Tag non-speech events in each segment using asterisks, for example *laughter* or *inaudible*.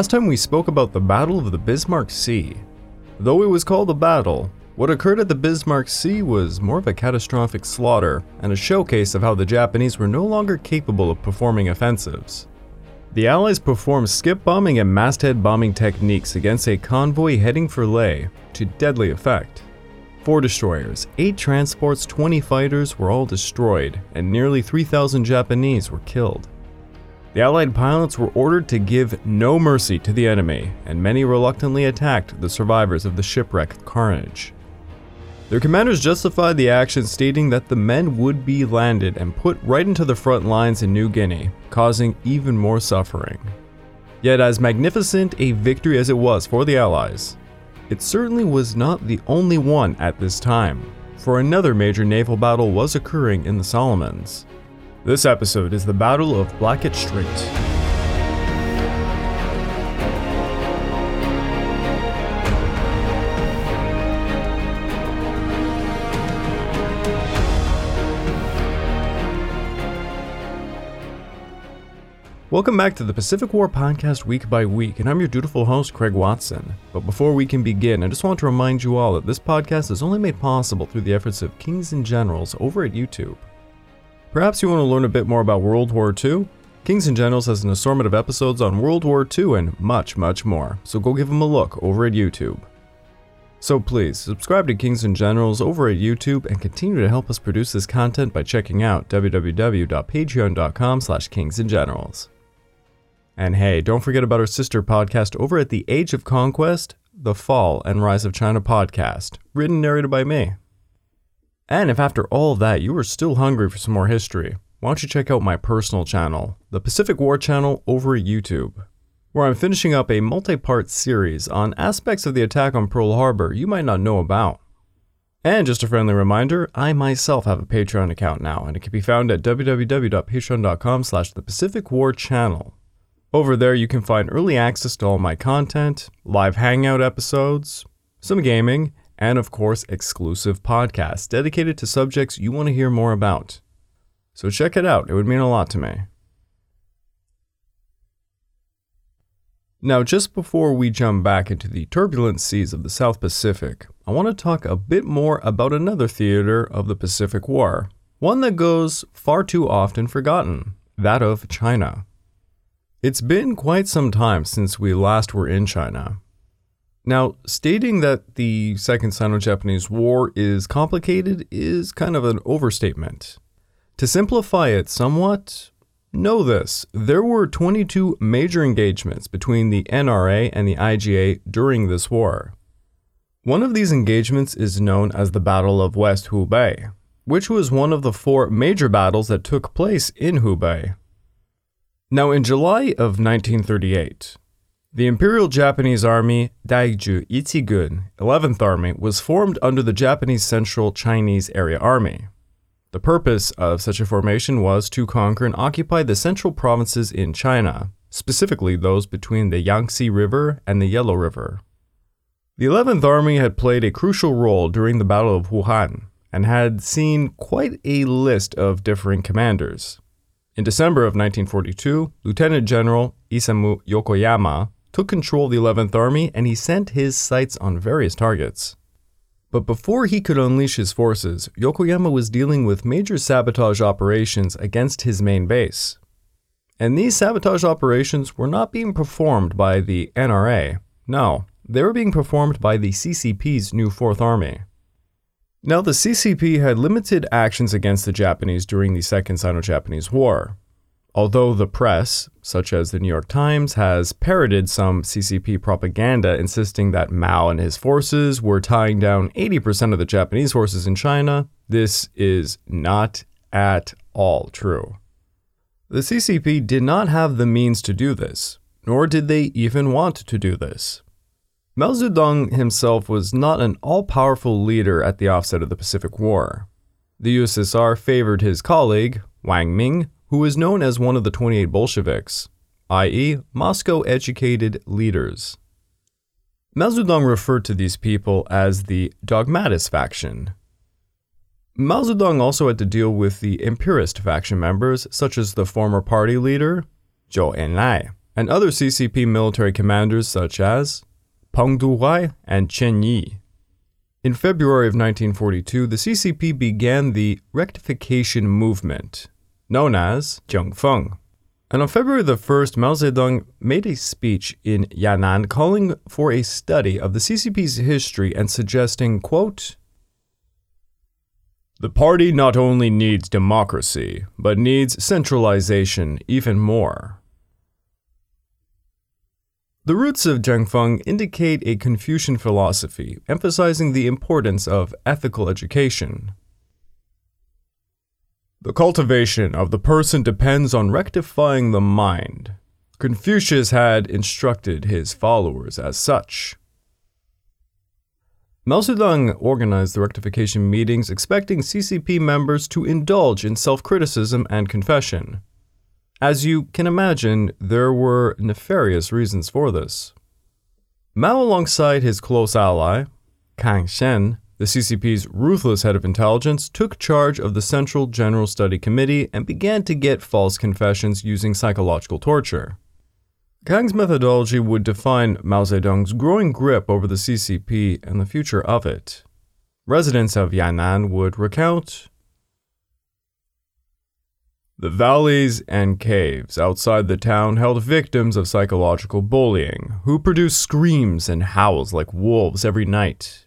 Last time we spoke about the Battle of the Bismarck Sea. Though it was called a battle, what occurred at the Bismarck Sea was more of a catastrophic slaughter and a showcase of how the Japanese were no longer capable of performing offensives. The Allies performed skip bombing and masthead bombing techniques against a convoy heading for Lae to deadly effect. Four destroyers, eight transports, 20 fighters were all destroyed, and nearly 3,000 Japanese were killed. The Allied pilots were ordered to give no mercy to the enemy, and many reluctantly attacked the survivors of the shipwreck carnage. Their commanders justified the action, stating that the men would be landed and put right into the front lines in New Guinea, causing even more suffering. Yet, as magnificent a victory as it was for the Allies, it certainly was not the only one at this time, for another major naval battle was occurring in the Solomons. This episode is the Battle of Blackett Strait. Welcome back to the Pacific War Podcast week by week, and I'm your dutiful host, Craig Watson. But before we can begin, I just want to remind you all that this podcast is only made possible through the efforts of Kings and Generals over at YouTube. Perhaps you want to learn a bit more about World War II? Kings and Generals has an assortment of episodes on World War II and much, much more, so go give them a look over at YouTube. So please, subscribe to Kings and Generals over at YouTube and continue to help us produce this content by checking out www.patreon.com slash kingsandgenerals. And hey, don't forget about our sister podcast over at the Age of Conquest, The Fall and Rise of China podcast, written and narrated by me. And if after all that you are still hungry for some more history, why don't you check out my personal channel, the Pacific War channel over at YouTube, where I'm finishing up a multi part series on aspects of the attack on Pearl Harbor you might not know about. And just a friendly reminder, I myself have a Patreon account now, and it can be found at www.patreon.com slash the Pacific War channel. Over there, you can find early access to all my content, live hangout episodes, some gaming, and of course, exclusive podcasts dedicated to subjects you want to hear more about. So check it out, it would mean a lot to me. Now, just before we jump back into the turbulent seas of the South Pacific, I want to talk a bit more about another theater of the Pacific War, one that goes far too often forgotten that of China. It's been quite some time since we last were in China. Now, stating that the Second Sino Japanese War is complicated is kind of an overstatement. To simplify it somewhat, know this there were 22 major engagements between the NRA and the IJA during this war. One of these engagements is known as the Battle of West Hubei, which was one of the four major battles that took place in Hubei. Now, in July of 1938, the Imperial Japanese Army Daiju Ichigun 11th Army was formed under the Japanese Central Chinese Area Army. The purpose of such a formation was to conquer and occupy the central provinces in China, specifically those between the Yangtze River and the Yellow River. The 11th Army had played a crucial role during the Battle of Wuhan and had seen quite a list of differing commanders. In December of 1942, Lieutenant General Isamu Yokoyama took control of the 11th Army and he sent his sights on various targets. But before he could unleash his forces, Yokoyama was dealing with major sabotage operations against his main base. And these sabotage operations were not being performed by the NRA. No, they were being performed by the CCP's new 4th Army. Now, the CCP had limited actions against the Japanese during the Second Sino Japanese War. Although the press, such as the New York Times, has parroted some CCP propaganda insisting that Mao and his forces were tying down 80% of the Japanese forces in China, this is not at all true. The CCP did not have the means to do this, nor did they even want to do this. Mao Zedong himself was not an all powerful leader at the offset of the Pacific War. The USSR favored his colleague, Wang Ming, who was known as one of the 28 Bolsheviks, i.e., Moscow educated leaders. Mao Zedong referred to these people as the dogmatist faction. Mao Zedong also had to deal with the imperialist faction members, such as the former party leader, Zhou Enlai, and other CCP military commanders such as Peng Dehuai and Chen Yi. In February of 1942, the CCP began the rectification movement, known as Zhengfeng. And on February the 1st, Mao Zedong made a speech in Yan'an calling for a study of the CCP's history and suggesting, quote, The party not only needs democracy, but needs centralization even more. The roots of Zhengfeng indicate a Confucian philosophy, emphasizing the importance of ethical education. The cultivation of the person depends on rectifying the mind. Confucius had instructed his followers as such. Mao Zedong organized the rectification meetings expecting CCP members to indulge in self criticism and confession. As you can imagine, there were nefarious reasons for this. Mao, alongside his close ally, Kang Sheng, the CCP's ruthless head of intelligence, took charge of the Central General Study Committee and began to get false confessions using psychological torture. Kang's methodology would define Mao Zedong's growing grip over the CCP and the future of it. Residents of Yan'an would recount the valleys and caves outside the town held victims of psychological bullying, who produced screams and howls like wolves every night.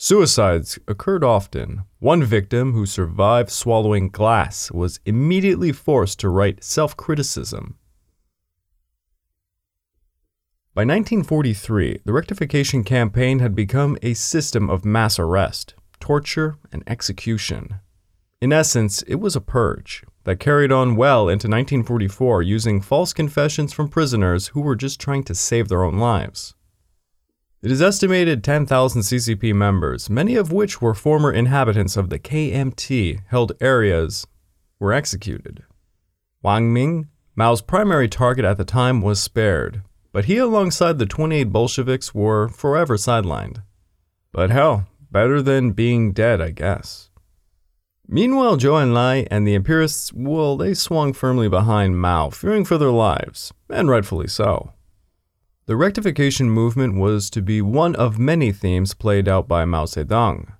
Suicides occurred often. One victim who survived swallowing glass was immediately forced to write self criticism. By 1943, the rectification campaign had become a system of mass arrest, torture, and execution. In essence, it was a purge, that carried on well into 1944 using false confessions from prisoners who were just trying to save their own lives. It is estimated 10,000 CCP members, many of which were former inhabitants of the KMT held areas, were executed. Wang Ming, Mao's primary target at the time, was spared, but he, alongside the 28 Bolsheviks, were forever sidelined. But hell, better than being dead, I guess. Meanwhile, Zhou Enlai and the Empirists, well, they swung firmly behind Mao, fearing for their lives, and rightfully so. The rectification movement was to be one of many themes played out by Mao Zedong.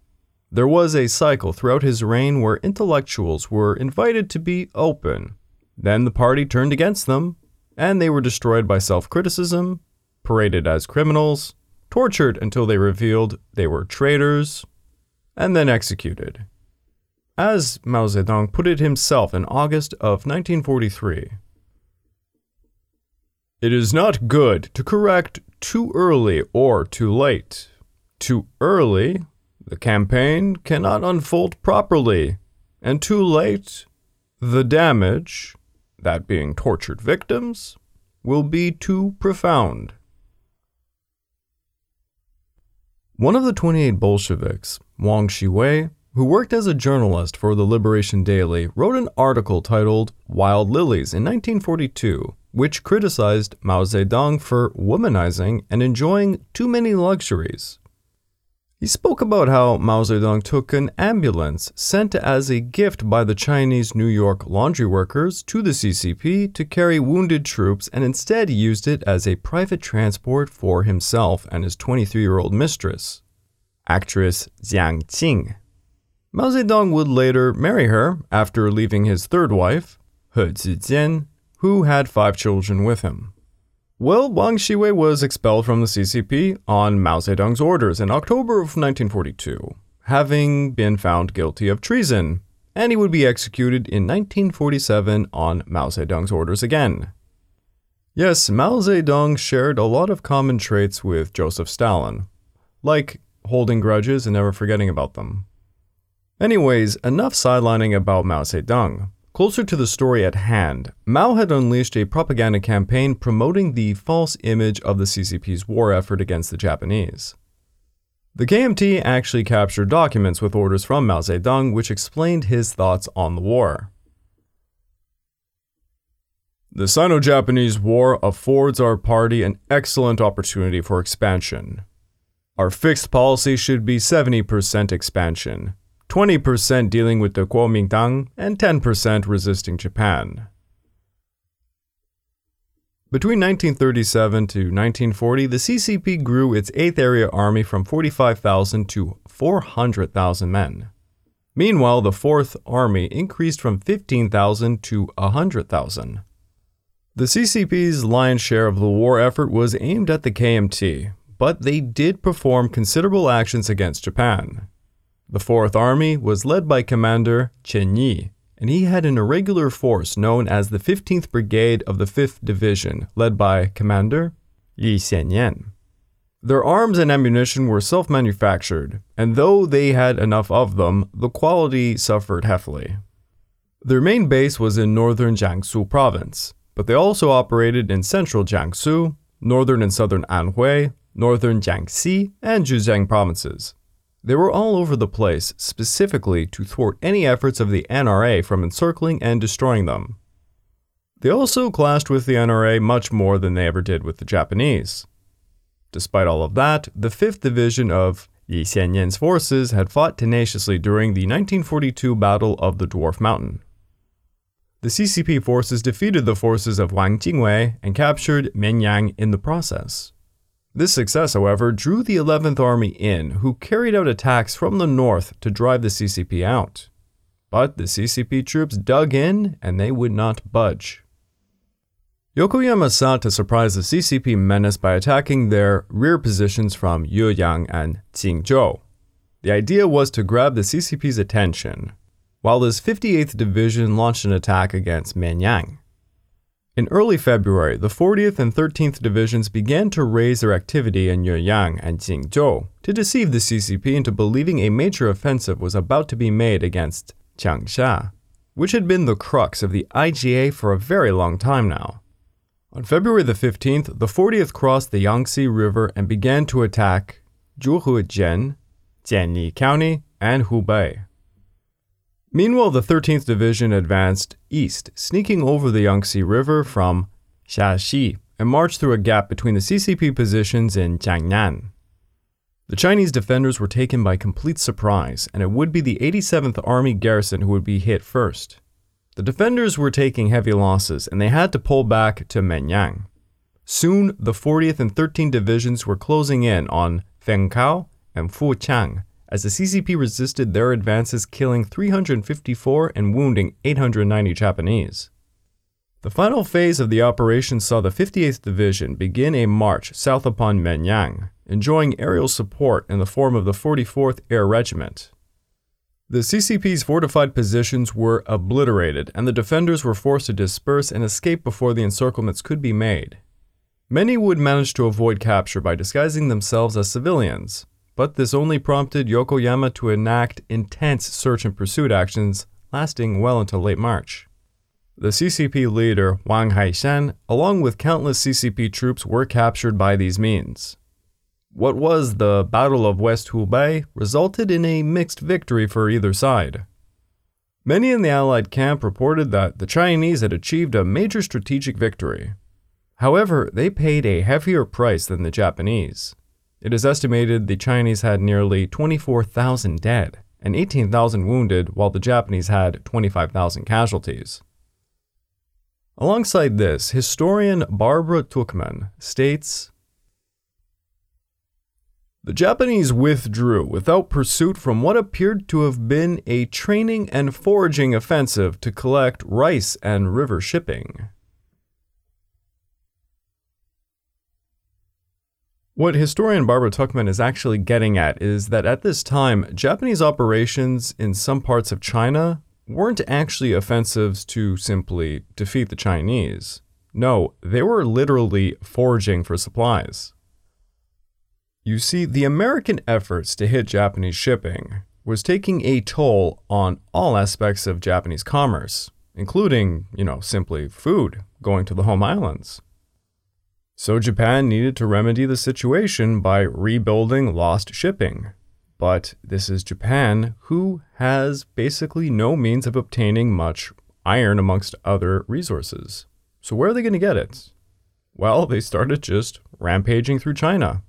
There was a cycle throughout his reign where intellectuals were invited to be open. Then the party turned against them, and they were destroyed by self criticism, paraded as criminals, tortured until they revealed they were traitors, and then executed as Mao Zedong put it himself in August of 1943. It is not good to correct too early or too late. Too early, the campaign cannot unfold properly, and too late, the damage, that being tortured victims, will be too profound. One of the 28 Bolsheviks, Wang Shiwei, who worked as a journalist for the Liberation Daily, wrote an article titled Wild Lilies in 1942, which criticized Mao Zedong for womanizing and enjoying too many luxuries. He spoke about how Mao Zedong took an ambulance sent as a gift by the Chinese New York laundry workers to the CCP to carry wounded troops and instead used it as a private transport for himself and his 23 year old mistress, actress Jiang Qing. Mao Zedong would later marry her after leaving his third wife, He Zijian, who had five children with him. Well, Wang Shiwei was expelled from the CCP on Mao Zedong's orders in October of 1942, having been found guilty of treason, and he would be executed in 1947 on Mao Zedong's orders again. Yes, Mao Zedong shared a lot of common traits with Joseph Stalin, like holding grudges and never forgetting about them. Anyways, enough sidelining about Mao Zedong. Closer to the story at hand, Mao had unleashed a propaganda campaign promoting the false image of the CCP's war effort against the Japanese. The KMT actually captured documents with orders from Mao Zedong which explained his thoughts on the war. The Sino Japanese War affords our party an excellent opportunity for expansion. Our fixed policy should be 70% expansion, 20% dealing with the Kuomintang, and 10% resisting Japan. Between 1937 to 1940, the CCP grew its 8th Area Army from 45,000 to 400,000 men. Meanwhile, the 4th Army increased from 15,000 to 100,000. The CCP's lion's share of the war effort was aimed at the KMT, but they did perform considerable actions against Japan. The 4th Army was led by Commander Chen Yi, and he had an irregular force known as the 15th Brigade of the 5th Division, led by Commander Li Xiannian. Their arms and ammunition were self manufactured, and though they had enough of them, the quality suffered heavily. Their main base was in northern Jiangsu province, but they also operated in central Jiangsu, northern and southern Anhui, northern Jiangxi, and Zhejiang provinces. They were all over the place, specifically to thwart any efforts of the NRA from encircling and destroying them. They also clashed with the NRA much more than they ever did with the Japanese. Despite all of that, the 5th Division of Li Xiannian's forces had fought tenaciously during the 1942 Battle of the Dwarf Mountain. The CCP forces defeated the forces of Wang Jingwei and captured Mianyang in the process. This success, however, drew the 11th Army in, who carried out attacks from the north to drive the CCP out. But the CCP troops dug in and they would not budge. Yokoyama sought to surprise the CCP menace by attacking their rear positions from Yueyang and Jingzhou. The idea was to grab the CCP's attention, while his 58th Division launched an attack against Mianyang. In early February, the 40th and 13th Divisions began to raise their activity in Yueyang and Jingzhou to deceive the CCP into believing a major offensive was about to be made against Changsha, which had been the crux of the IJA for a very long time now. On February the 15th, the 40th crossed the Yangtze River and began to attack Zhuhejian, Jianyi County, and Hubei. Meanwhile, the 13th Division advanced east, sneaking over the Yangtze River from Shaxi and marched through a gap between the CCP positions in Jiangnan. The Chinese defenders were taken by complete surprise, and it would be the 87th Army garrison who would be hit first. The defenders were taking heavy losses, and they had to pull back to Mianyang. Soon, the 40th and 13th divisions were closing in on Fengkao and Fuchang, as the CCP resisted their advances, killing 354 and wounding 890 Japanese. The final phase of the operation saw the 58th Division begin a march south upon Mianyang, enjoying aerial support in the form of the 44th Air Regiment. The CCP's fortified positions were obliterated, and the defenders were forced to disperse and escape before the encirclements could be made. Many would manage to avoid capture by disguising themselves as civilians, but this only prompted Yokoyama to enact intense search and pursuit actions lasting well into late March. The CCP leader, Wang Haishan, along with countless CCP troops, were captured by these means. What was the Battle of West Hubei resulted in a mixed victory for either side. Many in the Allied camp reported that the Chinese had achieved a major strategic victory. However, they paid a heavier price than the Japanese. It is estimated the Chinese had nearly 24,000 dead and 18,000 wounded, while the Japanese had 25,000 casualties. Alongside this, historian Barbara Tuchman states The Japanese withdrew without pursuit from what appeared to have been a training and foraging offensive to collect rice and river shipping. What historian Barbara Tuchman is actually getting at is that at this time, Japanese operations in some parts of China weren't actually offensives to simply defeat the Chinese. No, they were literally foraging for supplies. You see, the American efforts to hit Japanese shipping was taking a toll on all aspects of Japanese commerce, including, you know, simply food going to the home islands. So Japan needed to remedy the situation by rebuilding lost shipping. But this is Japan, who has basically no means of obtaining much iron amongst other resources. So where are they going to get it? Well, they started just rampaging through China.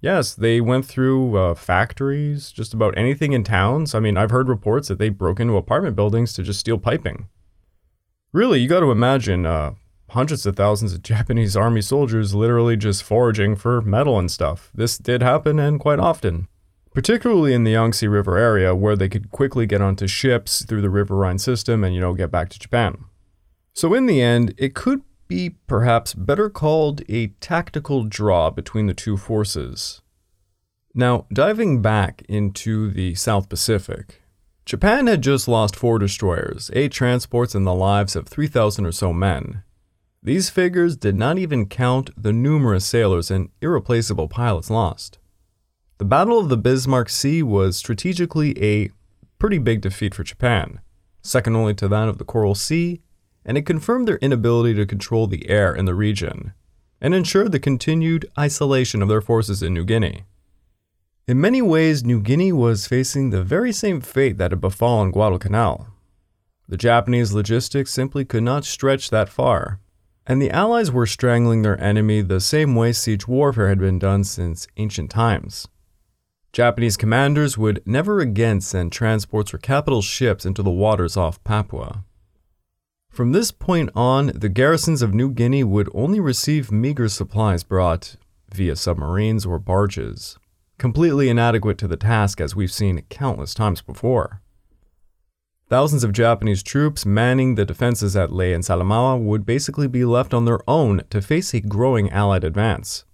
Yes, they went through uh, factories, just about anything in towns. I mean, I've heard reports that they broke into apartment buildings to just steal piping. Really, you got to imagine uh, hundreds of thousands of *laughs* Japanese army soldiers literally just foraging for metal and stuff. This did happen and quite often. Particularly in the Yangtze River area, where they could quickly get onto ships through the riverine system and, you know, get back to Japan. So, in the end, it could be perhaps better called a tactical draw between the two forces. Now, diving back into the South Pacific, Japan had just lost four destroyers, eight transports, and the lives of 3,000 or so men. These figures did not even count the numerous sailors and irreplaceable pilots lost. The Battle of the Bismarck Sea was strategically a pretty big defeat for Japan, second only to that of the Coral Sea and it confirmed their inability to control the air in the region, and ensured the continued isolation of their forces in New Guinea. In many ways, New Guinea was facing the very same fate that had befallen Guadalcanal. The Japanese logistics simply could not stretch that far, and the Allies were strangling their enemy the same way siege warfare had been done since ancient times. Japanese commanders would never again send transports or capital ships into the waters off Papua. From this point on, the garrisons of New Guinea would only receive meager supplies brought via submarines or barges, completely inadequate to the task as we've seen countless times before. Thousands of Japanese troops manning the defenses at Lae and Salamaua would basically be left on their own to face a growing Allied advance.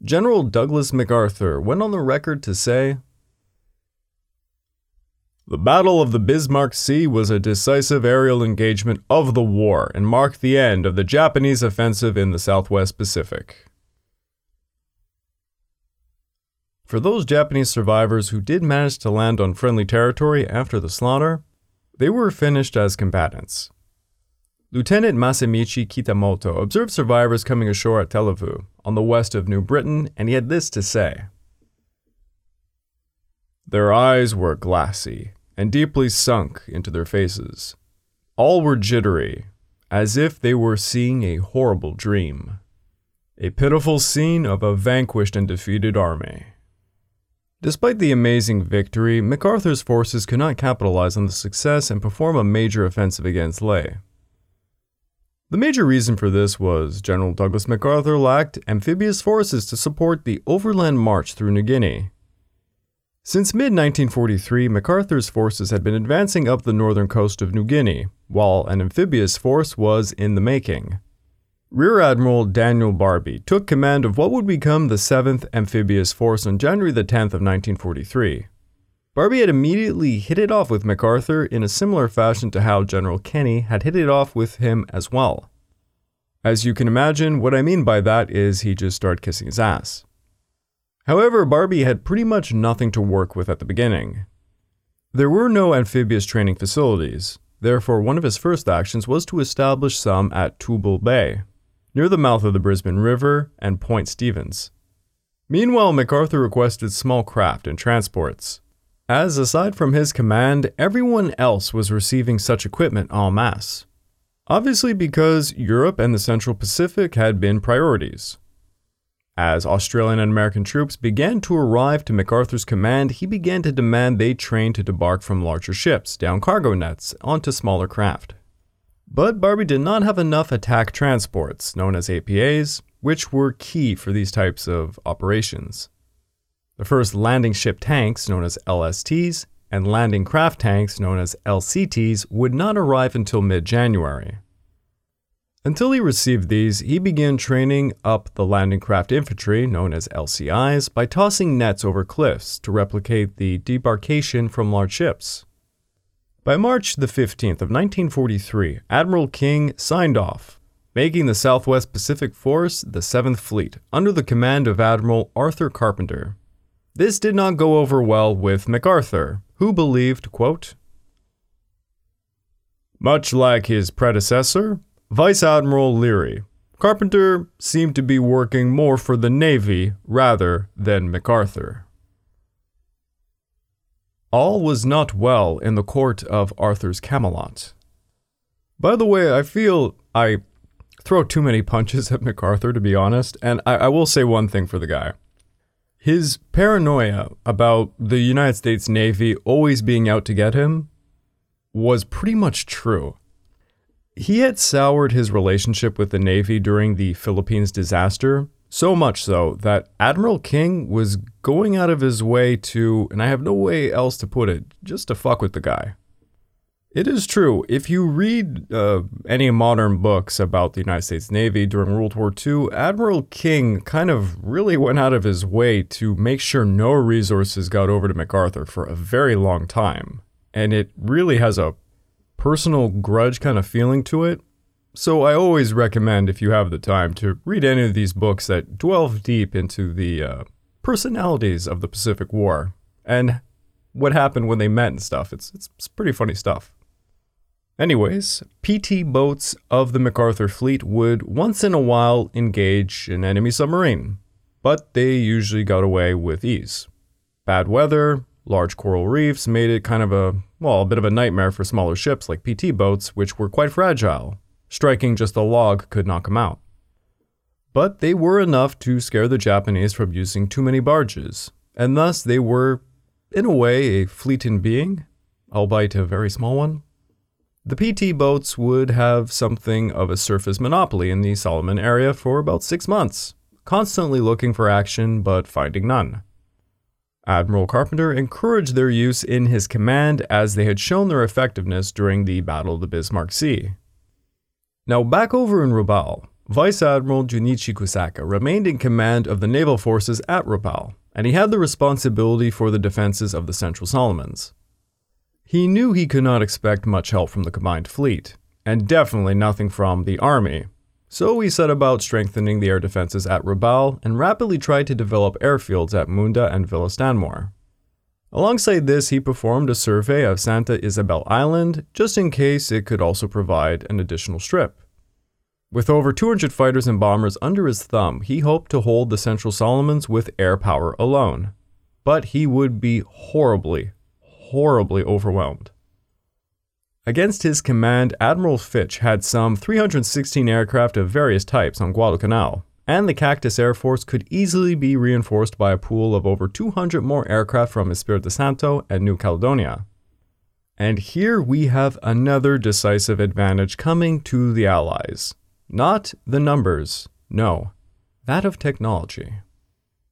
General Douglas MacArthur went on the record to say, the Battle of the Bismarck Sea was a decisive aerial engagement of the war and marked the end of the Japanese offensive in the Southwest Pacific. For those Japanese survivors who did manage to land on friendly territory after the slaughter, they were finished as combatants. Lieutenant Masamichi Kitamoto observed survivors coming ashore at Tuluvu, on the west of New Britain, and he had this to say. Their eyes were glassy and deeply sunk into their faces. All were jittery, as if they were seeing a horrible dream. A pitiful scene of a vanquished and defeated army. Despite the amazing victory, MacArthur's forces could not capitalize on the success and perform a major offensive against Lae. The major reason for this was General Douglas MacArthur lacked amphibious forces to support the overland march through New Guinea. Since mid 1943, MacArthur's forces had been advancing up the northern coast of New Guinea, while an amphibious force was in the making. Rear Admiral Daniel Barbey took command of what would become the 7th Amphibious Force on January the 10th of 1943. Barbey had immediately hit it off with MacArthur in a similar fashion to how General Kenney had hit it off with him as well. As you can imagine, what I mean by that is he just started kissing his ass. However, Barbey had pretty much nothing to work with at the beginning. There were no amphibious training facilities, therefore, one of his first actions was to establish some at Toorbul Bay, near the mouth of the Brisbane River and Port Stephens. Meanwhile, MacArthur requested small craft and transports, as aside from his command, everyone else was receiving such equipment en masse. Obviously, because Europe and the Central Pacific had been priorities. As Australian and American troops began to arrive to MacArthur's command, he began to demand they train to debark from larger ships down cargo nets onto smaller craft. But Barbey did not have enough attack transports, known as APAs, which were key for these types of operations. The first landing ship tanks, known as LSTs, and landing craft tanks, known as LCTs, would not arrive until mid January. Until he received these, he began training up the landing craft infantry, known as LCIs, by tossing nets over cliffs to replicate the debarkation from large ships. By March the 15th of 1943, Admiral King signed off, making the Southwest Pacific Force the 7th Fleet under the command of Admiral Arthur Carpenter. This did not go over well with MacArthur, who believed, quote, Much like his predecessor, Vice Admiral Leary. Carpenter seemed to be working more for the Navy rather than MacArthur. All was not well in the court of Arthur's Camelot. By the way, I feel I throw too many punches at MacArthur, to be honest, and I, I will say one thing for the guy. His paranoia about the United States Navy always being out to get him was pretty much true He had soured his relationship with the Navy during the Philippines disaster, so much so that Admiral King was going out of his way to, and I have no way else to put it, just to fuck with the guy. It is true. If you read uh, any modern books about the United States Navy during World War II, Admiral King kind of really went out of his way to make sure no resources got over to MacArthur for a very long time. And it really has a personal grudge kind of feeling to it. So I always recommend, if you have the time, to read any of these books that delve deep into the uh, personalities of the Pacific War and what happened when they met and stuff. It's, it's, it's pretty funny stuff. Anyways, PT boats of the MacArthur fleet would once in a while engage an enemy submarine, but they usually got away with ease. Bad weather, large coral reefs made it kind of a, well, a bit of a nightmare for smaller ships like PT boats, which were quite fragile. Striking just a log could knock them out. But they were enough to scare the Japanese from using too many barges, and thus they were, in a way, a fleet in being, albeit a very small one. The PT boats would have something of a surface monopoly in the Solomon area for about six months, constantly looking for action but finding none. Admiral Carpenter encouraged their use in his command as they had shown their effectiveness during the Battle of the Bismarck Sea. Now, back over in Rabaul, Vice Admiral Junichi Kusaka remained in command of the naval forces at Rabaul, and he had the responsibility for the defenses of the Central Solomons. He knew he could not expect much help from the combined fleet, and definitely nothing from the army. So he set about strengthening the air defenses at Rabaul and rapidly tried to develop airfields at Munda and Villa Stanmore. Alongside this, he performed a survey of Santa Isabel Island just in case it could also provide an additional strip. With over 200 fighters and bombers under his thumb, he hoped to hold the Central Solomons with air power alone. But he would be horribly, horribly overwhelmed. Against his command, Admiral Fitch had some 316 aircraft of various types on Guadalcanal, and the Cactus Air Force could easily be reinforced by a pool of over 200 more aircraft from Espiritu Santo and New Caledonia. And here we have another decisive advantage coming to the Allies. Not the numbers, no, that of technology.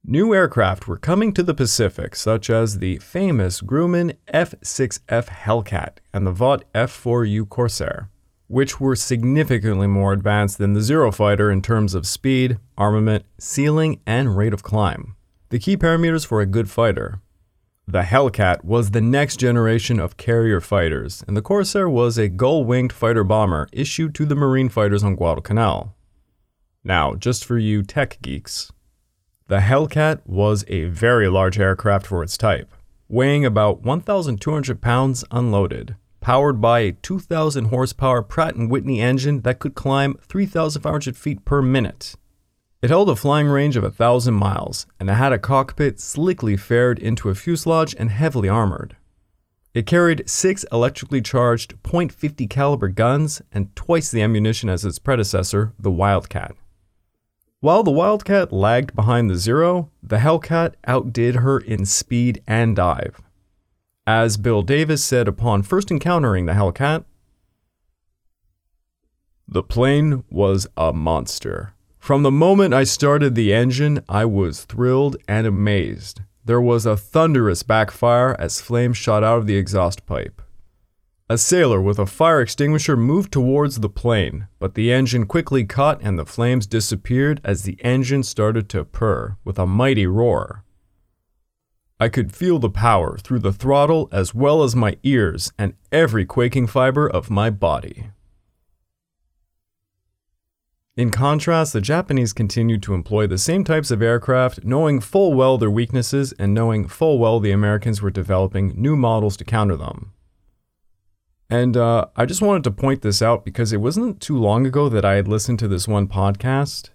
New aircraft were coming to the Pacific, such as the famous Grumman F 6F Hellcat and the Vought F 4U Corsair, which were significantly more advanced than the Zero Fighter in terms of speed, armament, ceiling, and rate of climb. The key parameters for a good fighter. The Hellcat was the next generation of carrier fighters, and the Corsair was a gull winged fighter bomber issued to the Marine fighters on Guadalcanal. Now, just for you tech geeks, the Hellcat was a very large aircraft for its type, weighing about 1,200 pounds unloaded, powered by a 2,000 horsepower Pratt & Whitney engine that could climb 3,500 feet per minute. It held a flying range of 1,000 miles, and it had a cockpit slickly faired into a fuselage and heavily armored. It carried six electrically charged .50 caliber guns and twice the ammunition as its predecessor, the Wildcat. While the Wildcat lagged behind the Zero, the Hellcat outdid her in speed and dive. As Bill Davis said upon first encountering the Hellcat, the plane was a monster. From the moment I started the engine, I was thrilled and amazed. There was a thunderous backfire as flames shot out of the exhaust pipe. A sailor with a fire extinguisher moved towards the plane, but the engine quickly caught and the flames disappeared as the engine started to purr with a mighty roar. I could feel the power through the throttle as well as my ears and every quaking fiber of my body. In contrast, the Japanese continued to employ the same types of aircraft, knowing full well their weaknesses and knowing full well the Americans were developing new models to counter them. And uh, I just wanted to point this out because it wasn't too long ago that I had listened to this one podcast.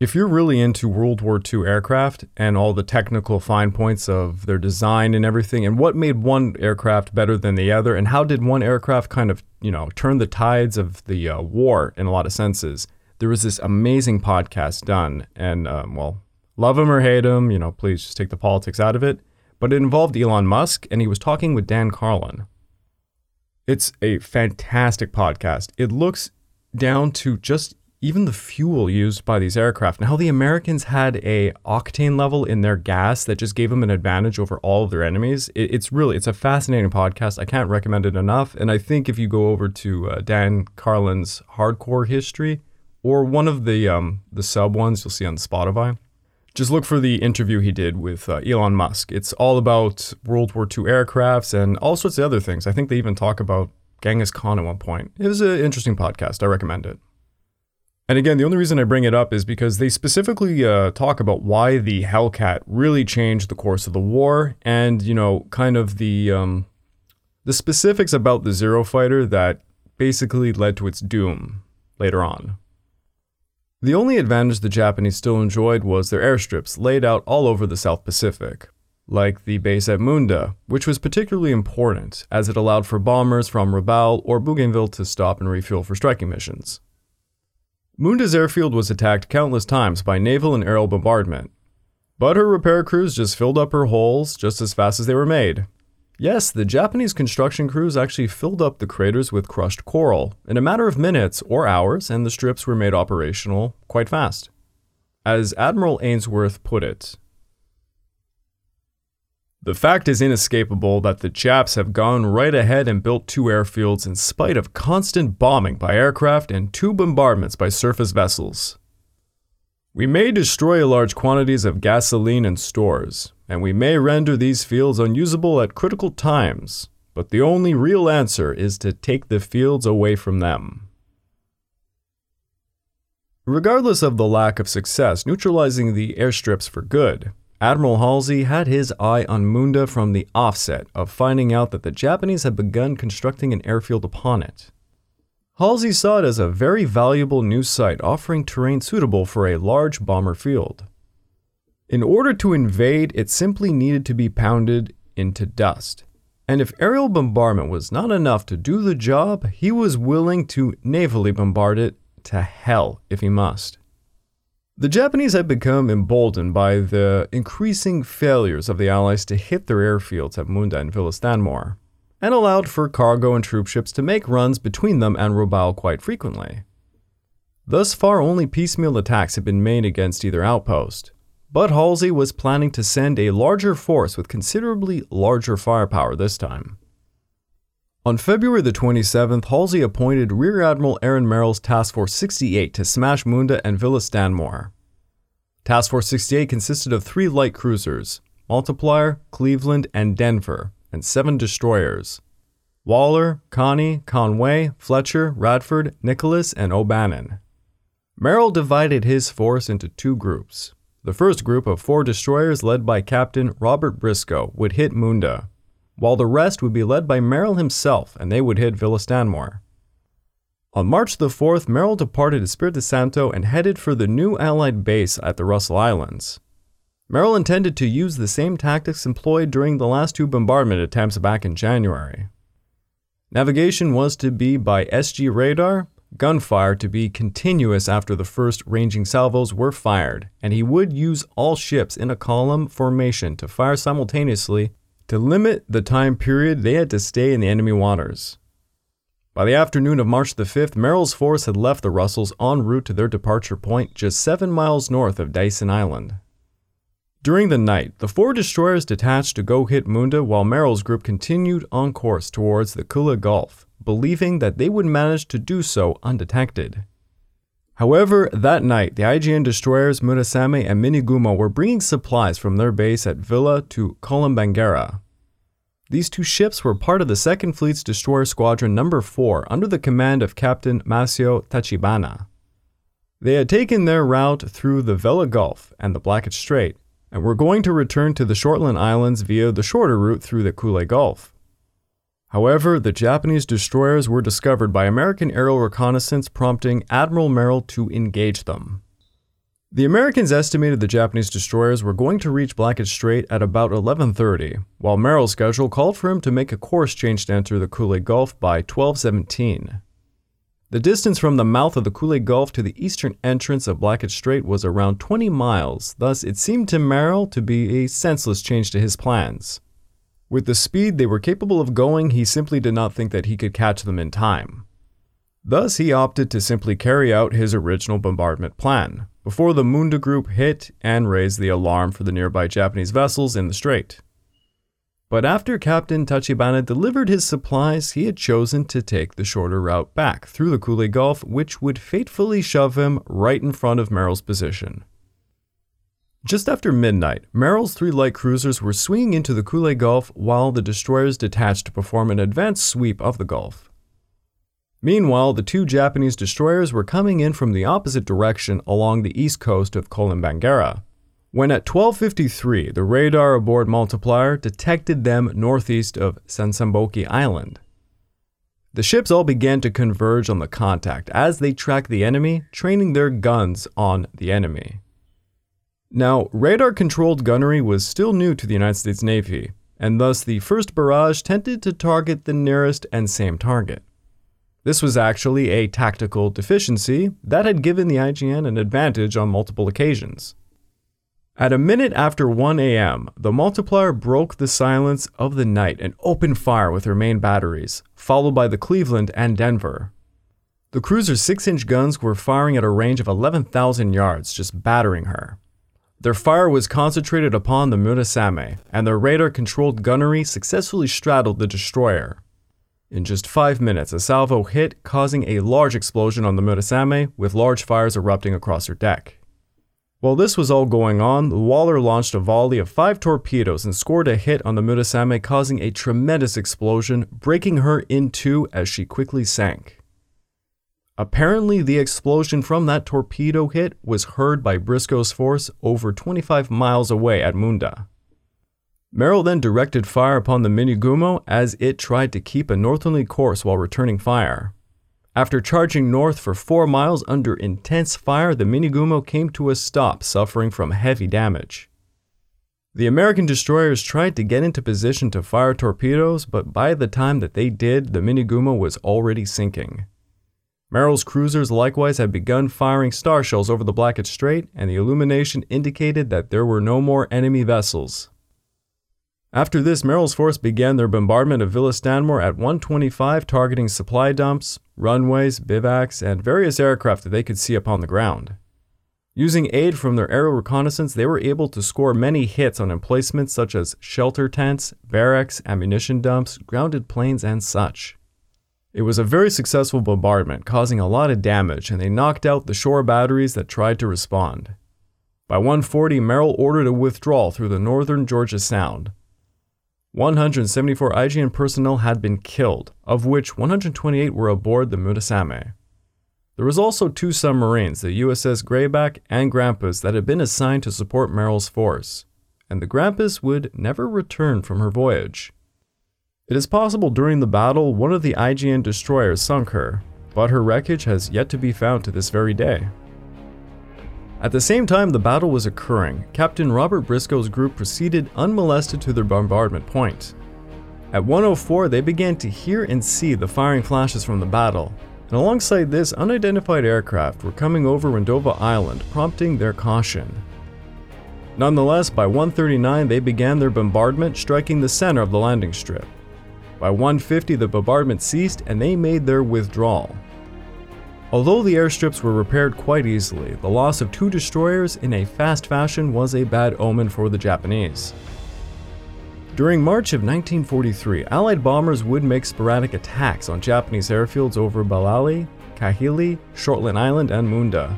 If you're really into World War II aircraft and all the technical fine points of their design and everything, and what made one aircraft better than the other, and how did one aircraft kind of, you know, turn the tides of the uh, war in a lot of senses, there was this amazing podcast done. And, um, well, love him or hate him, you know, please just take the politics out of it. But it involved Elon Musk, and he was talking with Dan Carlin. It's a fantastic podcast. It looks down to just even the fuel used by these aircraft and how the Americans had a octane level in their gas that just gave them an advantage over all of their enemies. It, it's really it's a fascinating podcast. I can't recommend it enough. And I think if you go over to uh, Dan Carlin's Hardcore History or one of the um, the sub ones you'll see on Spotify, just look for the interview he did with uh, Elon Musk. It's all about World War II aircrafts and all sorts of other things. I think they even talk about Genghis Khan at one point. It was an interesting podcast. I recommend it. And again, the only reason I bring it up is because they specifically uh, talk about why the Hellcat really changed the course of the war, and you know, kind of the um, the specifics about the Zero fighter that basically led to its doom later on. The only advantage the Japanese still enjoyed was their airstrips laid out all over the South Pacific, like the base at Munda, which was particularly important as it allowed for bombers from Rabaul or Bougainville to stop and refuel for striking missions. Munda's airfield was attacked countless times by naval and aerial bombardment, but her repair crews just filled up her holes just as fast as they were made. Yes, the Japanese construction crews actually filled up the craters with crushed coral in a matter of minutes or hours, and the strips were made operational quite fast. As Admiral Ainsworth put it, the fact is inescapable that the Japs have gone right ahead and built two airfields in spite of constant bombing by aircraft and two bombardments by surface vessels. We may destroy large quantities of gasoline and stores, and we may render these fields unusable at critical times, but the only real answer is to take the fields away from them. Regardless of the lack of success neutralizing the airstrips for good, Admiral Halsey had his eye on Munda from the offset of finding out that the Japanese had begun constructing an airfield upon it. Halsey saw it as a very valuable new site offering terrain suitable for a large bomber field. In order to invade, it simply needed to be pounded into dust. And if aerial bombardment was not enough to do the job, he was willing to navally bombard it to hell if he must. The Japanese had become emboldened by the increasing failures of the Allies to hit their airfields at Munda and Villa Stanmore, and allowed for cargo and troop ships to make runs between them and Rabaul quite frequently. Thus far, only piecemeal attacks had been made against either outpost, but Halsey was planning to send a larger force with considerably larger firepower this time. On February the 27th, Halsey appointed Rear Admiral Aaron Merrill's Task Force 68 to smash Munda and Villa Stanmore. Task Force 68 consisted of three light cruisers, Montpelier, Cleveland, and Denver, and seven destroyers. Waller, Cony, Conway, Fletcher, Radford, Nicholas, and O'Bannon. Merrill divided his force into two groups. The first group of four destroyers, led by Captain Robert Briscoe, would hit Munda, while the rest would be led by Merrill himself and they would hit Villa Stanmore. On March the 4th, Merrill departed Espiritu Santo and headed for the new Allied base at the Russell Islands. Merrill intended to use the same tactics employed during the last two bombardment attempts back in January. Navigation was to be by SG radar, gunfire to be continuous after the first ranging salvos were fired, and he would use all ships in a column formation to fire simultaneously to limit the time period they had to stay in the enemy waters. By the afternoon of March the 5th, Merrill's force had left the Russells en route to their departure point just seven miles north of Dyson Island. During the night, the four destroyers detached to go hit Munda while Merrill's group continued on course towards the Kula Gulf, believing that they would manage to do so undetected. However, that night, the IJN destroyers Murasame and Minegumo were bringing supplies from their base at Villa to Kolombangara. These two ships were part of the 2nd Fleet's Destroyer Squadron Number 4 under the command of Captain Masao Tachibana. They had taken their route through the Vella Gulf and the Blackett Strait and were going to return to the Shortland Islands via the shorter route through the Kula Gulf. However, the Japanese destroyers were discovered by American aerial reconnaissance, prompting Admiral Merrill to engage them. The Americans estimated the Japanese destroyers were going to reach Blackett Strait at about 11:30, while Merrill's schedule called for him to make a course change to enter the Kula Gulf by 12:17. The distance from the mouth of the Kula Gulf to the eastern entrance of Blackett Strait was around 20 miles, thus it seemed to Merrill to be a senseless change to his plans. With the speed they were capable of going, he simply did not think that he could catch them in time. Thus, he opted to simply carry out his original bombardment plan before the Munda Group hit and raised the alarm for the nearby Japanese vessels in the strait. But after Captain Tachibana delivered his supplies, he had chosen to take the shorter route back through the Kula Gulf, which would fatefully shove him right in front of Merrill's position. Just after midnight, Merrill's three light cruisers were swinging into the Kula Gulf while the destroyers detached to perform an advanced sweep of the Gulf. Meanwhile, the two Japanese destroyers were coming in from the opposite direction along the east coast of Kolombangara, when at 12:53 the radar aboard Montpelier detected them northeast of Sansamboki Island. The ships all began to converge on the contact as they tracked the enemy, training their guns on the enemy. Now, radar controlled gunnery was still new to the United States Navy, and thus the first barrage tended to target the nearest and same target. This was actually a tactical deficiency that had given the IJN an advantage on multiple occasions. At a minute after 1 a.m., the Montpelier broke the silence of the night and opened fire with her main batteries, followed by the Cleveland and Denver. The cruiser's 6 inch guns were firing at a range of 11,000 yards, just battering her. Their fire was concentrated upon the Murasame, and their radar controlled gunnery successfully straddled the destroyer. In just five minutes, a salvo hit, causing a large explosion on the Murasame, with large fires erupting across her deck. While this was all going on, the Waller launched a volley of five torpedoes and scored a hit on the Murasame, causing a tremendous explosion, breaking her in two as she quickly sank. Apparently, the explosion from that torpedo hit was heard by Briscoe's force over 25 miles away at Munda. Merrill then directed fire upon the Minegumo as it tried to keep a northerly course while returning fire. After charging north for four miles under intense fire, the Minegumo came to a stop, suffering from heavy damage. The American destroyers tried to get into position to fire torpedoes, but by the time that they did, the Minegumo was already sinking. Merrill's cruisers likewise had begun firing star shells over the Blackett Strait, and the illumination indicated that there were no more enemy vessels. After this, Merrill's force began their bombardment of Villa Stanmore at 125, targeting supply dumps, runways, bivouacs, and various aircraft that they could see upon the ground. Using aid from their aerial reconnaissance, they were able to score many hits on emplacements such as shelter tents, barracks, ammunition dumps, grounded planes, and such. It was a very successful bombardment, causing a lot of damage, and they knocked out the shore batteries that tried to respond. By 140, Merrill ordered a withdrawal through the northern Georgia Sound, 174 IJN personnel had been killed, of which 128 were aboard the Murasame. There was also two submarines, the USS Grayback and Grampus, that had been assigned to support Merrill's force, and the Grampus would never return from her voyage. It is possible during the battle one of the IJN destroyers sunk her, but her wreckage has yet to be found to this very day. At the same time the battle was occurring, Captain Robert Briscoe's group proceeded unmolested to their bombardment point. At 104, they began to hear and see the firing flashes from the battle, and alongside this, unidentified aircraft were coming over Rendova Island, prompting their caution. Nonetheless, by 139, they began their bombardment, striking the center of the landing strip. By 150, the bombardment ceased and they made their withdrawal. Although the airstrips were repaired quite easily, the loss of two destroyers in a fast fashion was a bad omen for the Japanese. During March of 1943, Allied bombers would make sporadic attacks on Japanese airfields over Balali, Kahili, Shortland Island, and Munda.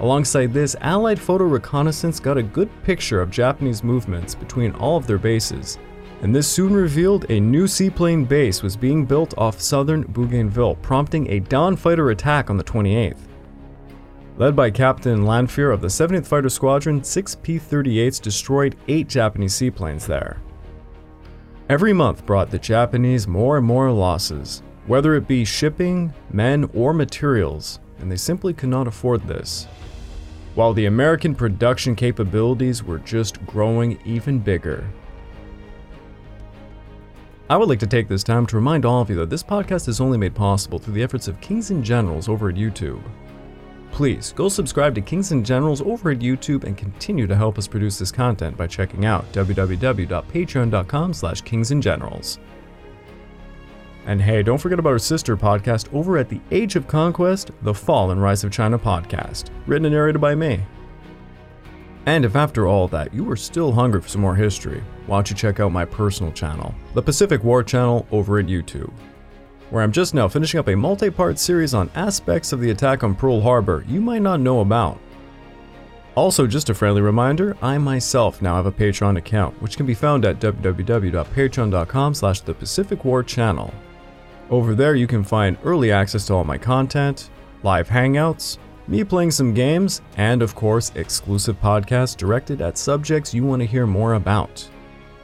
Alongside this, Allied photo reconnaissance got a good picture of Japanese movements between all of their bases, and this soon revealed a new seaplane base was being built off southern Bougainville, prompting a dawn fighter attack on the 28th. Led by Captain Lanphier of the 70th Fighter Squadron, six P 38s destroyed eight Japanese seaplanes there. Every month brought the Japanese more and more losses, whether it be shipping, men, or materials, and they simply could not afford this. While the American production capabilities were just growing even bigger. I would like to take this time to remind all of you that this podcast is only made possible through the efforts of Kings and Generals over at YouTube. Please go subscribe to Kings and Generals over at YouTube and continue to help us produce this content by checking out www.patreon.com slash kingsandgenerals. And hey, don't forget about our sister podcast over at the Age of Conquest, The Fall and Rise of China podcast, written and narrated by me. And if after all that you are still hungry for some more history, why don't you check out my personal channel, the Pacific War channel over at YouTube, where I'm just now finishing up a multi part series on aspects of the attack on Pearl Harbor you might not know about. Also, just a friendly reminder, I myself now have a Patreon account, which can be found at www.patreon.com slash the Pacific War Channel. Over there you can find early access to all my content, live hangouts, me playing some games, and of course, exclusive podcasts directed at subjects you want to hear more about.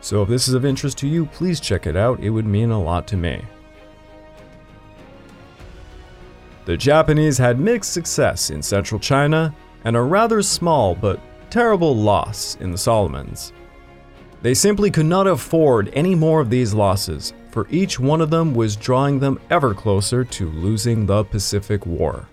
So if this is of interest to you, please check it out, it would mean a lot to me. The Japanese had mixed success in central China and a rather small but terrible loss in the Solomons. They simply could not afford any more of these losses, for each one of them was drawing them ever closer to losing the Pacific War.